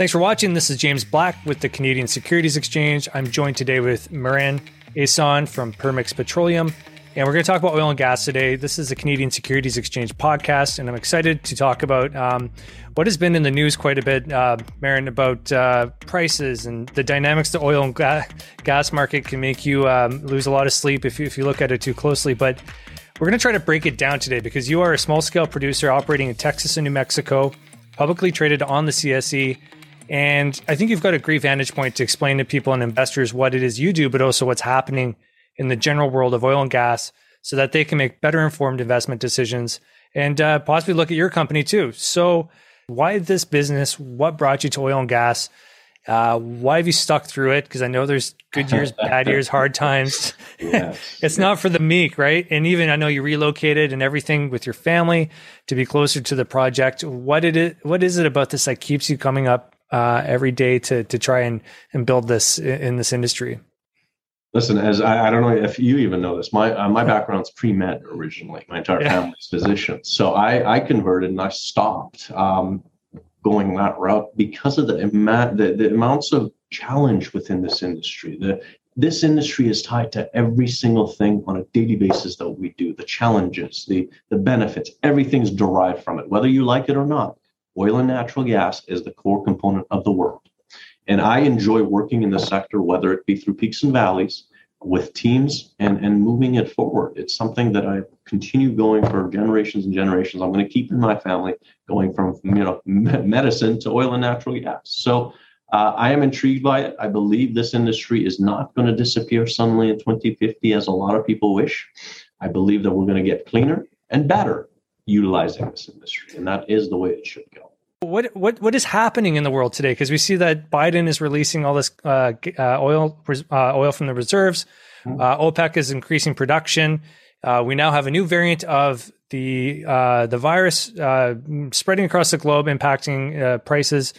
Thanks for watching. This is James Black with the Canadian Securities Exchange. I'm joined today with Mehran Ehsan from Permex Petroleum, and we're going to talk about oil and gas today. This is the Canadian Securities Exchange podcast, and I'm excited to talk about um, what has been in the news quite a bit, uh, Mehran, about uh, prices and the dynamics the oil and ga- gas market can make you um, lose a lot of sleep if you, if you look at it too closely. But we're going to try to break it down today because you are a small scale producer operating in Texas and New Mexico, publicly traded on the CSE. And I think you've got a great vantage point to explain to people and investors what it is you do, but also what's happening in the general world of oil and gas so that they can make better informed investment decisions and uh, possibly look at your company too. So, why this business? What brought you to oil and gas? Uh, why have you stuck through it? Because I know there's good years, bad years, hard times. Yes. it's not for the meek, right? And even I know you relocated and everything with your family to be closer to the project. What it? What is it about this that keeps you coming up uh, every day to to try and and build this in this industry? Listen, as I, I don't know if you even know this, my uh, my background's pre med originally. My entire yeah. family's physicians, so I I converted and I stopped um, going that route because of the, the the amounts of challenge within this industry. The this industry is tied to every single thing on a daily basis that we do. The challenges, the the benefits, everything's derived from it, whether you like it or not oil and natural gas is the core component of the world. And I enjoy working in the sector, whether it be through peaks and valleys, with teams and, and moving it forward. It's something that I continue going for generations and generations. I'm going to keep in my family going from you know medicine to oil and natural gas. So uh, I am intrigued by it. I believe this industry is not going to disappear suddenly in 2050 as a lot of people wish. I believe that we're going to get cleaner and better utilizing this industry, and that is the way it should go. What what what is happening in the world today? Because we see that Biden is releasing all this uh, uh, oil uh, oil from the reserves. Mm-hmm. Uh, OPEC is increasing production. Uh, we now have a new variant of the uh, the virus spreading across the globe, impacting prices.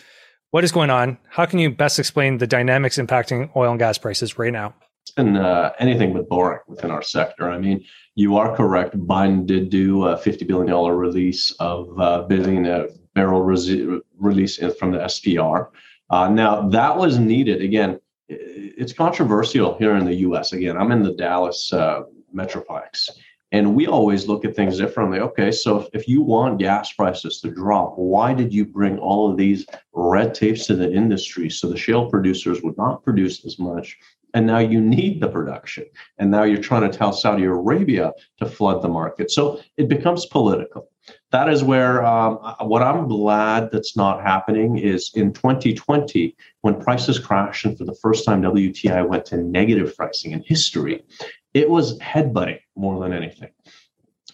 What is going on? How can you best explain the dynamics impacting oil and gas prices right now? It's been anything but boring within our sector. I mean, you are correct. Biden did do a $50 billion release of uh, billion uh, barrel re- release from the SPR. Uh, now, that was needed. Again, it's controversial here in the US. Again, I'm in the Dallas uh, Metroplex. And we always look at things differently. Okay, so if you want gas prices to drop, why did you bring all of these red tapes to the industry so the shale producers would not produce as much and now you need the production. And now you're trying to tell saudi arabia to flood the market. So it becomes political. That is where um, what i'm glad that's not happening is in 2020 when prices crashed and for the first time wti went to negative pricing in history it was headbutting more than anything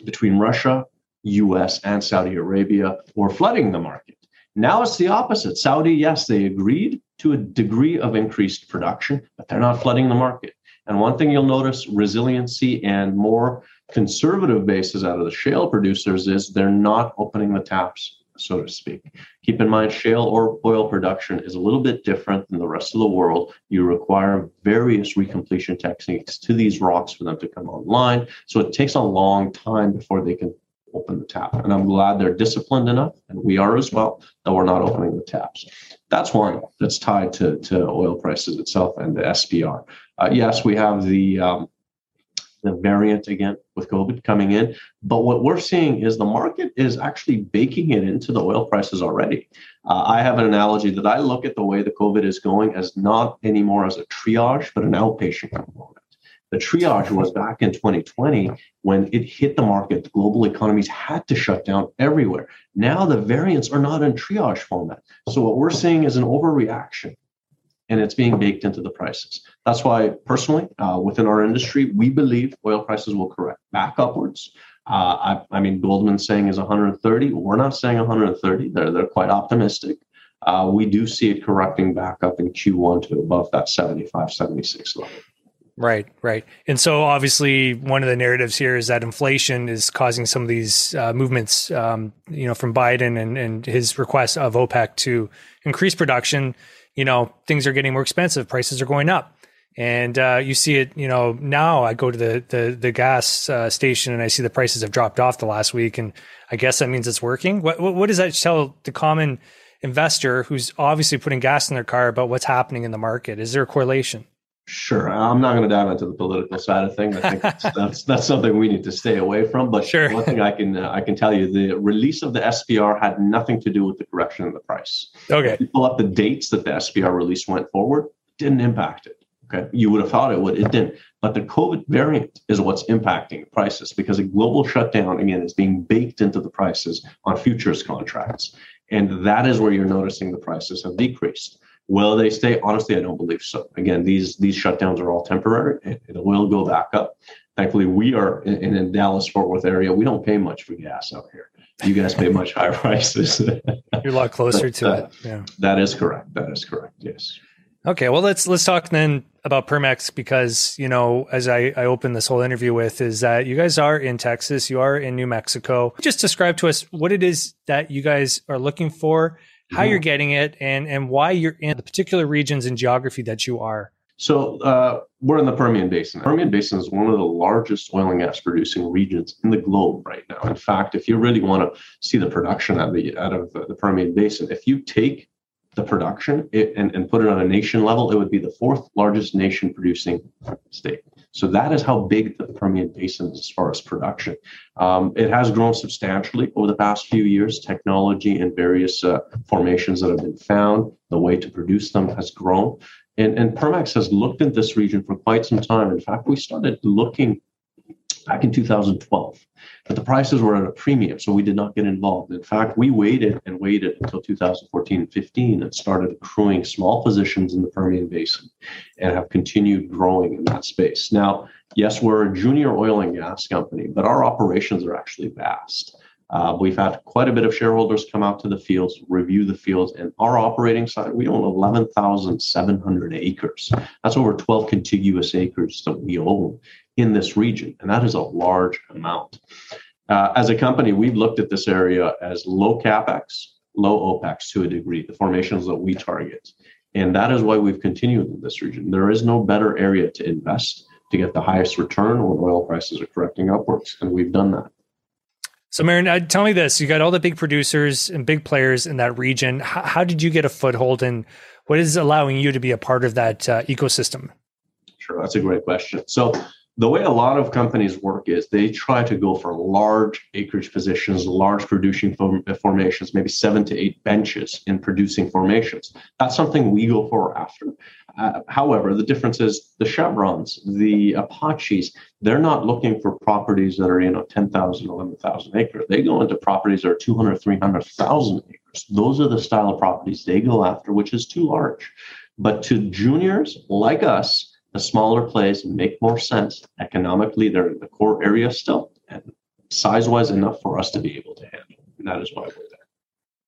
between russia us and saudi arabia were flooding the market. Now it's the opposite. Saudi, yes, they agreed to a degree of increased production, but they're not flooding the market. And one thing you'll notice resiliency and more conservative bases out of the shale producers is they're not opening the taps, so to speak. Keep in mind, shale or oil production is a little bit different than the rest of the world. You require various recompletion techniques to these rocks for them to come online. So it takes a long time before they can open the tap. And I'm glad they're disciplined enough, and we are as well, that we're not opening the taps. That's one that's tied to, to oil prices itself and the SPR. Uh, yes, we have the um, the variant again with COVID coming in, but what we're seeing is the market is actually baking it into the oil prices already. Uh, I have an analogy that I look at the way the COVID is going as not anymore as a triage, but an outpatient component. The triage was back in 2020 when it hit the market. The global economies had to shut down everywhere. Now the variants are not in triage format. So what we're seeing is an overreaction and it's being baked into the prices. That's why, personally, uh, within our industry, we believe oil prices will correct back upwards. Uh, I, I, mean, Goldman saying is 130. We're not saying 130. They're they're quite optimistic. Uh, we do see it correcting back up in Q1 to above that 75, 76 level. Right, right. And so obviously one of the narratives here is that inflation is causing some of these uh, movements, um, you know, from Biden and, and his request of OPEC to increase production. You know, things are getting more expensive, prices are going up. And uh, you see it, you know, now I go to the the, the gas uh, station and I see the prices have dropped off the last week. And I guess that means it's working. What, what, what does that tell the common investor who's obviously putting gas in their car about what's happening in the market? Is there a correlation? Sure. I'm not going to dive into the political side of things. I think that's, that's, that's something we need to stay away from. But sure. one thing I can uh, I can tell you, the release of the SPR had nothing to do with the correction in the price. Okay. If you pull up the dates that the SPR release went forward, didn't impact it. Okay. You would have thought it would. It didn't. But the COVID variant is what's impacting prices because a global shutdown, again, is being baked into the prices on futures contracts. And that is where you're noticing the prices have decreased. Will they stay? Honestly, I don't believe so. Again, these these shutdowns are all temporary. It, it will go back up. Thankfully, we are in, in, Dallas Fort Worth area. We don't pay much for gas out here. You guys pay much higher prices. You're a lot closer to that, it. Yeah, that is correct. That is correct. Yes. Okay, well let's let's talk then about Permex because you know as I I opened this whole interview with is that you guys are in Texas, you are in New Mexico. Just describe to us what it is that you guys are looking for how you're getting it, and and why you're in the particular regions and geography that you are. So uh, we're in the Permian Basin. The Permian Basin is one of the largest oil and gas producing regions in the globe right now. In fact, if you really want to see the production out of the, out of the Permian Basin, if you take the production it, and, and put it on a nation level, it would be the fourth largest nation producing state. So that is how big the Permian Basin is as far as production. Um, it has grown substantially over the past few years. Technology and various uh, formations that have been found, the way to produce them has grown. And, and Permex has looked at this region for quite some time. In fact, we started looking back in 2012 but the prices were at a premium, so we did not get involved. In fact, we waited and waited until 2014 and 15 and started accruing small positions in the Permian Basin and have continued growing in that space. Now, yes, we're a junior oil and gas company, but our operations are actually vast. Uh, we've had quite a bit of shareholders come out to the fields, review the fields, and our operating side, we own 11,700 acres. That's over 12 contiguous acres that we own in this region, and that is a large amount. Uh, as a company, we've looked at this area as low capex, low opex to a degree, the formations that we target. And that is why we've continued in this region. There is no better area to invest to get the highest return when oil prices are correcting upwards. And we've done that. So, Mehran, uh, tell me this: you got all the big producers and big players in that region. How, how did you get a foothold, and what is allowing you to be a part of that uh, ecosystem? Sure, that's a great question. So, the way a lot of companies work is they try to go for large acreage positions, large producing formations, maybe seven to eight benches in producing formations. That's something we go for after. Uh, however, the difference is the Chevrons, the Apaches, they're not looking for properties that are, you know, 10,000, 11,000 acres. They go into properties that are 200, 300,000 acres. Those are the style of properties they go after, which is too large. But to juniors like us, smaller plays make more sense economically. They're in the core area still, and size wise enough for us to be able to handle. And that is why we're there.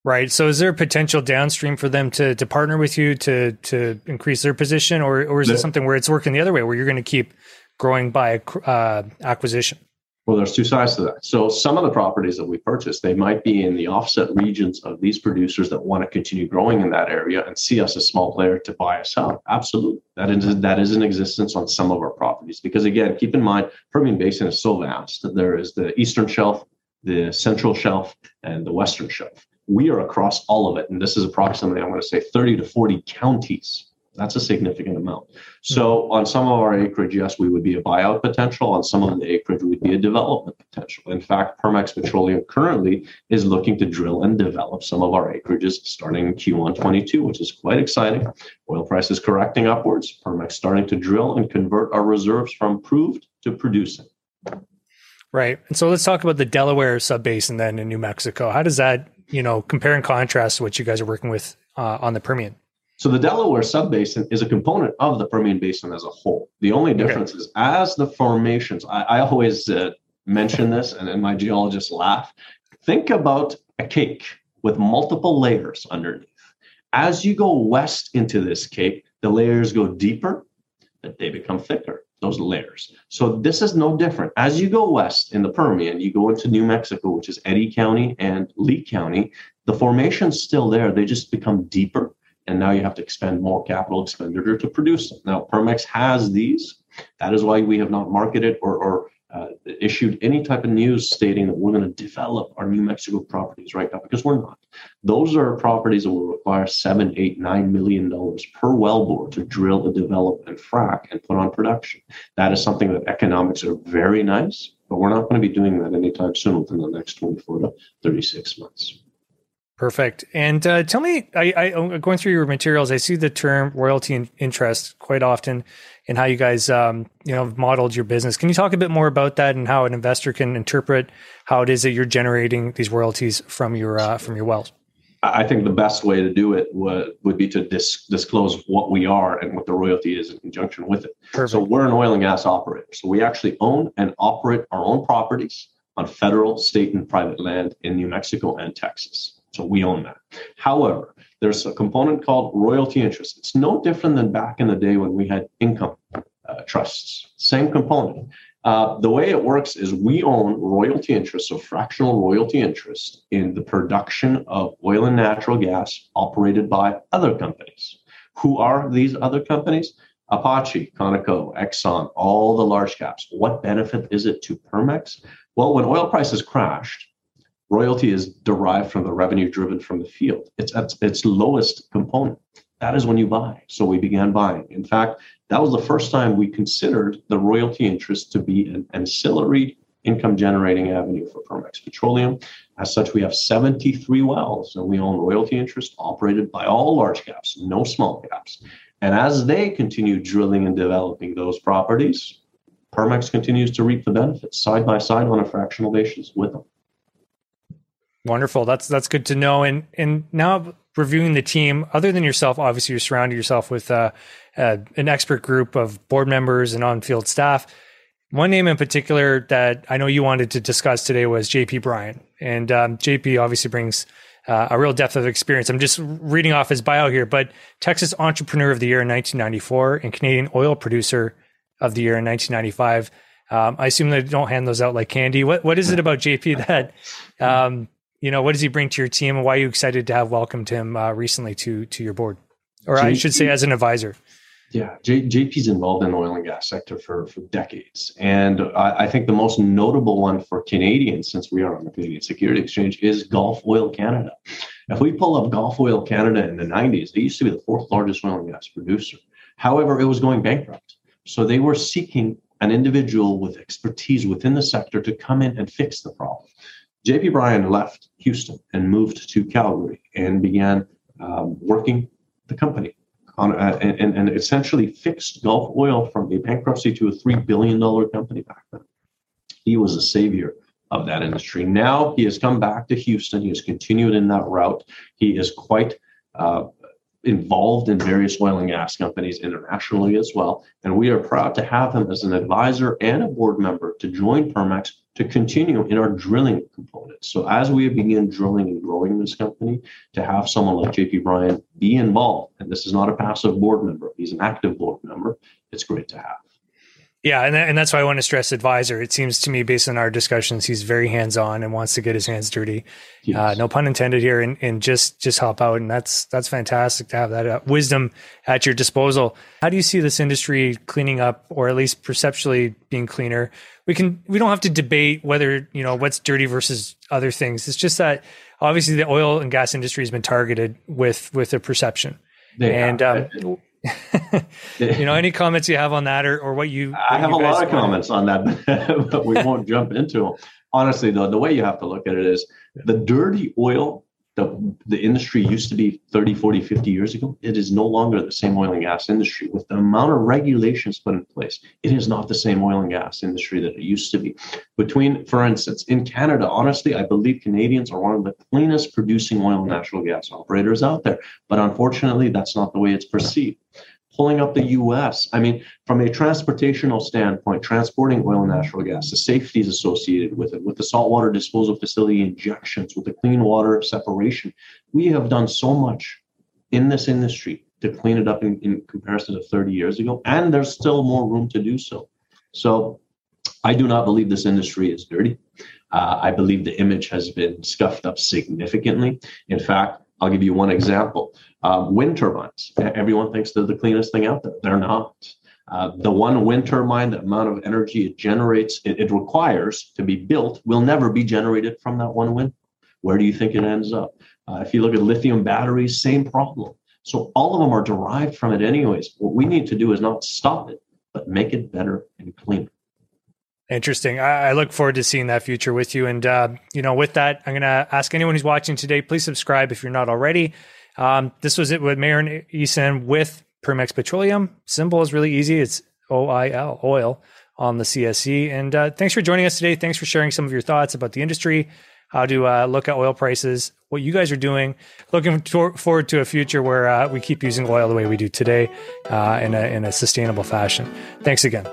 Right. So, is there potential downstream for them to to partner with you to to increase their position, or or is the, it something where it's working the other way, where you're going to keep growing by uh, acquisition? Well, there's two sides to that. So some of the properties that we purchase, they might be in the offset regions of these producers that want to continue growing in that area and see us as small player to buy us out. Absolutely. That is that is in existence on some of our properties. Because again, keep in mind, Permian Basin is so vast that there is the eastern shelf, the central shelf, and the western shelf. We are across all of it. And this is approximately, I'm going to say 30 to 40 counties that's a significant amount. So mm-hmm. on some of our acreage, yes, we would be a buyout potential. On some of the acreage, would be a development potential. In fact, Permex Petroleum currently is looking to drill and develop some of our acreages starting in Q1 22, which is quite exciting. Oil prices correcting upwards. Permex starting to drill and convert our reserves from proved to producing. Right. And so let's talk about the Delaware subbasin then in New Mexico. How does that, you know, compare and contrast to what you guys are working with uh, on the Permian? So the Delaware subbasin is a component of the Permian Basin as a whole. The only difference okay. is as the formations, I, I always uh, mention this and, and my geologists laugh. Think about a cake with multiple layers underneath. As you go west into this cake, the layers go deeper, but they become thicker, those layers. So this is no different. As you go west in the Permian, you go into New Mexico, which is Eddy County and Lea County, the formation's still there. They just become deeper and now you have to expend more capital expenditure to produce them. Now, Permex has these. That is why we have not marketed or, or uh, issued any type of news stating that we're going to develop our New Mexico properties right now because we're not. Those are properties that will require seven, eight, nine million dollars per wellbore to drill and develop and frack and put on production. That is something that economics are very nice, but we're not going to be doing that anytime soon within the next 24 to 36 months. Perfect. And uh, tell me, I, I, going through your materials, I see the term royalty and interest quite often in how you guys, um, you know, modeled your business. Can you talk a bit more about that and how an investor can interpret how it is that you're generating these royalties from your uh, from your wells? I think the best way to do it would, would be to dis- disclose what we are and what the royalty is in conjunction with it. Perfect. So we're an oil and gas operator. So we actually own and operate our own properties on federal, state, and private land in New Mexico and Texas. So we own that. However, there's a component called royalty interest. It's no different than back in the day when we had income uh, trusts. Same component. Uh, the way it works is we own royalty interest, so fractional royalty interest in the production of oil and natural gas operated by other companies. Who are these other companies? Apache, Conoco, Exxon, all the large caps. What benefit is it to Permex? Well, when oil prices crashed, royalty is derived from the revenue driven from the field. It's at its lowest component. That is when you buy. So we began buying. In fact, that was the first time we considered the royalty interest to be an ancillary income generating avenue for Permex Petroleum. As such, we have 73 wells and we own royalty interest operated by all large caps, no small caps. And as they continue drilling and developing those properties, Permex continues to reap the benefits side by side on a fractional basis with them. Wonderful. That's that's good to know. And and now reviewing the team, other than yourself, obviously you're surrounding yourself with uh, uh, an expert group of board members and on-field staff. One name in particular that I know you wanted to discuss today was JP Bryan, and um, JP obviously brings uh, a real depth of experience. I'm just reading off his bio here, but Texas Entrepreneur of the Year in 1994 and Canadian Oil Producer of the Year in 1995. Um, I assume they don't hand those out like candy. What what is it about JP that um, you know, what does he bring to your team, and why are you excited to have welcomed him uh, recently to to your board, or JP, I should say, as an advisor? Yeah, J, JP's involved in the oil and gas sector for for decades, and I, I, think the most notable one for Canadians, since we are on the Canadian Security Exchange, is Gulf Oil Canada. If we pull up Gulf Oil Canada in the '90s, they used to be the fourth largest oil and gas producer. However, it was going bankrupt, so they were seeking an individual with expertise within the sector to come in and fix the problem. JP Bryan left Houston and moved to Calgary and began um, working the company on uh, and, and essentially fixed Gulf Oil from a bankruptcy to a $3 billion company back then. He was a savior of that industry. Now he has come back to Houston. He has continued in that route. He is quite uh, involved in various oil and gas companies internationally as well. And we are proud to have him as an advisor and a board member to join Permex to continue in our drilling components. So as we begin drilling and growing this company, to have someone like JP Bryan be involved, and this is not a passive board member, he's an active board member, it's great to have. Yeah, and, and that's why I want to stress advisor. It seems to me, based on our discussions, he's very hands on and wants to get his hands dirty. Yes. Uh, no pun intended here, and, and just just help out. And that's that's fantastic to have that uh, wisdom at your disposal. How do you see this industry cleaning up, or at least perceptually being cleaner? We can we don't have to debate whether you know what's dirty versus other things. It's just that obviously the oil and gas industry has been targeted with with a perception, they and. You know, any comments you have on that, or, or what you? What I have you a lot of comments on that, but we won't jump into them. Honestly, though, the way you have to look at it is the dirty oil the, the industry used to be 30, 40, 50 years ago. It is no longer the same oil and gas industry. With the amount of regulations put in place, it is not the same oil and gas industry that it used to be. Between, for instance, in Canada, honestly, I believe Canadians are one of the cleanest producing oil and natural gas operators out there. But unfortunately, that's not the way it's perceived pulling up the US. I mean, from a transportational standpoint, transporting oil and natural gas, the safeties associated with it, with the saltwater disposal facility injections, with the clean water separation, we have done so much in this industry to clean it up in, in comparison to 30 years ago, and there's still more room to do so. So I do not believe this industry is dirty. Uh, I believe the image has been scuffed up significantly. In fact, I'll give you one example. Um, wind turbines. Everyone thinks they're the cleanest thing out there. They're not. Uh, the one wind turbine, the amount of energy it generates, it, it, requires to be built, will never be generated from that one wind. Where do you think it ends up? Uh, if you look at lithium batteries, same problem. So all of them are derived from it, anyways. What we need to do is not stop it, but make it better and cleaner. Interesting. I, look forward to seeing that future with you. And uh, you know, with that, I'm going to ask anyone who's watching today, please subscribe if you're not already. Um, this was it with Mehran Ehsan with Permex Petroleum. Symbol is really easy. It's OIL, oil on the CSE. And uh, thanks for joining us today. Thanks for sharing some of your thoughts about the industry, how to uh, look at oil prices, what you guys are doing. Looking to- forward to a future where uh, we keep using oil the way we do today uh, in, a, in a sustainable fashion. Thanks again.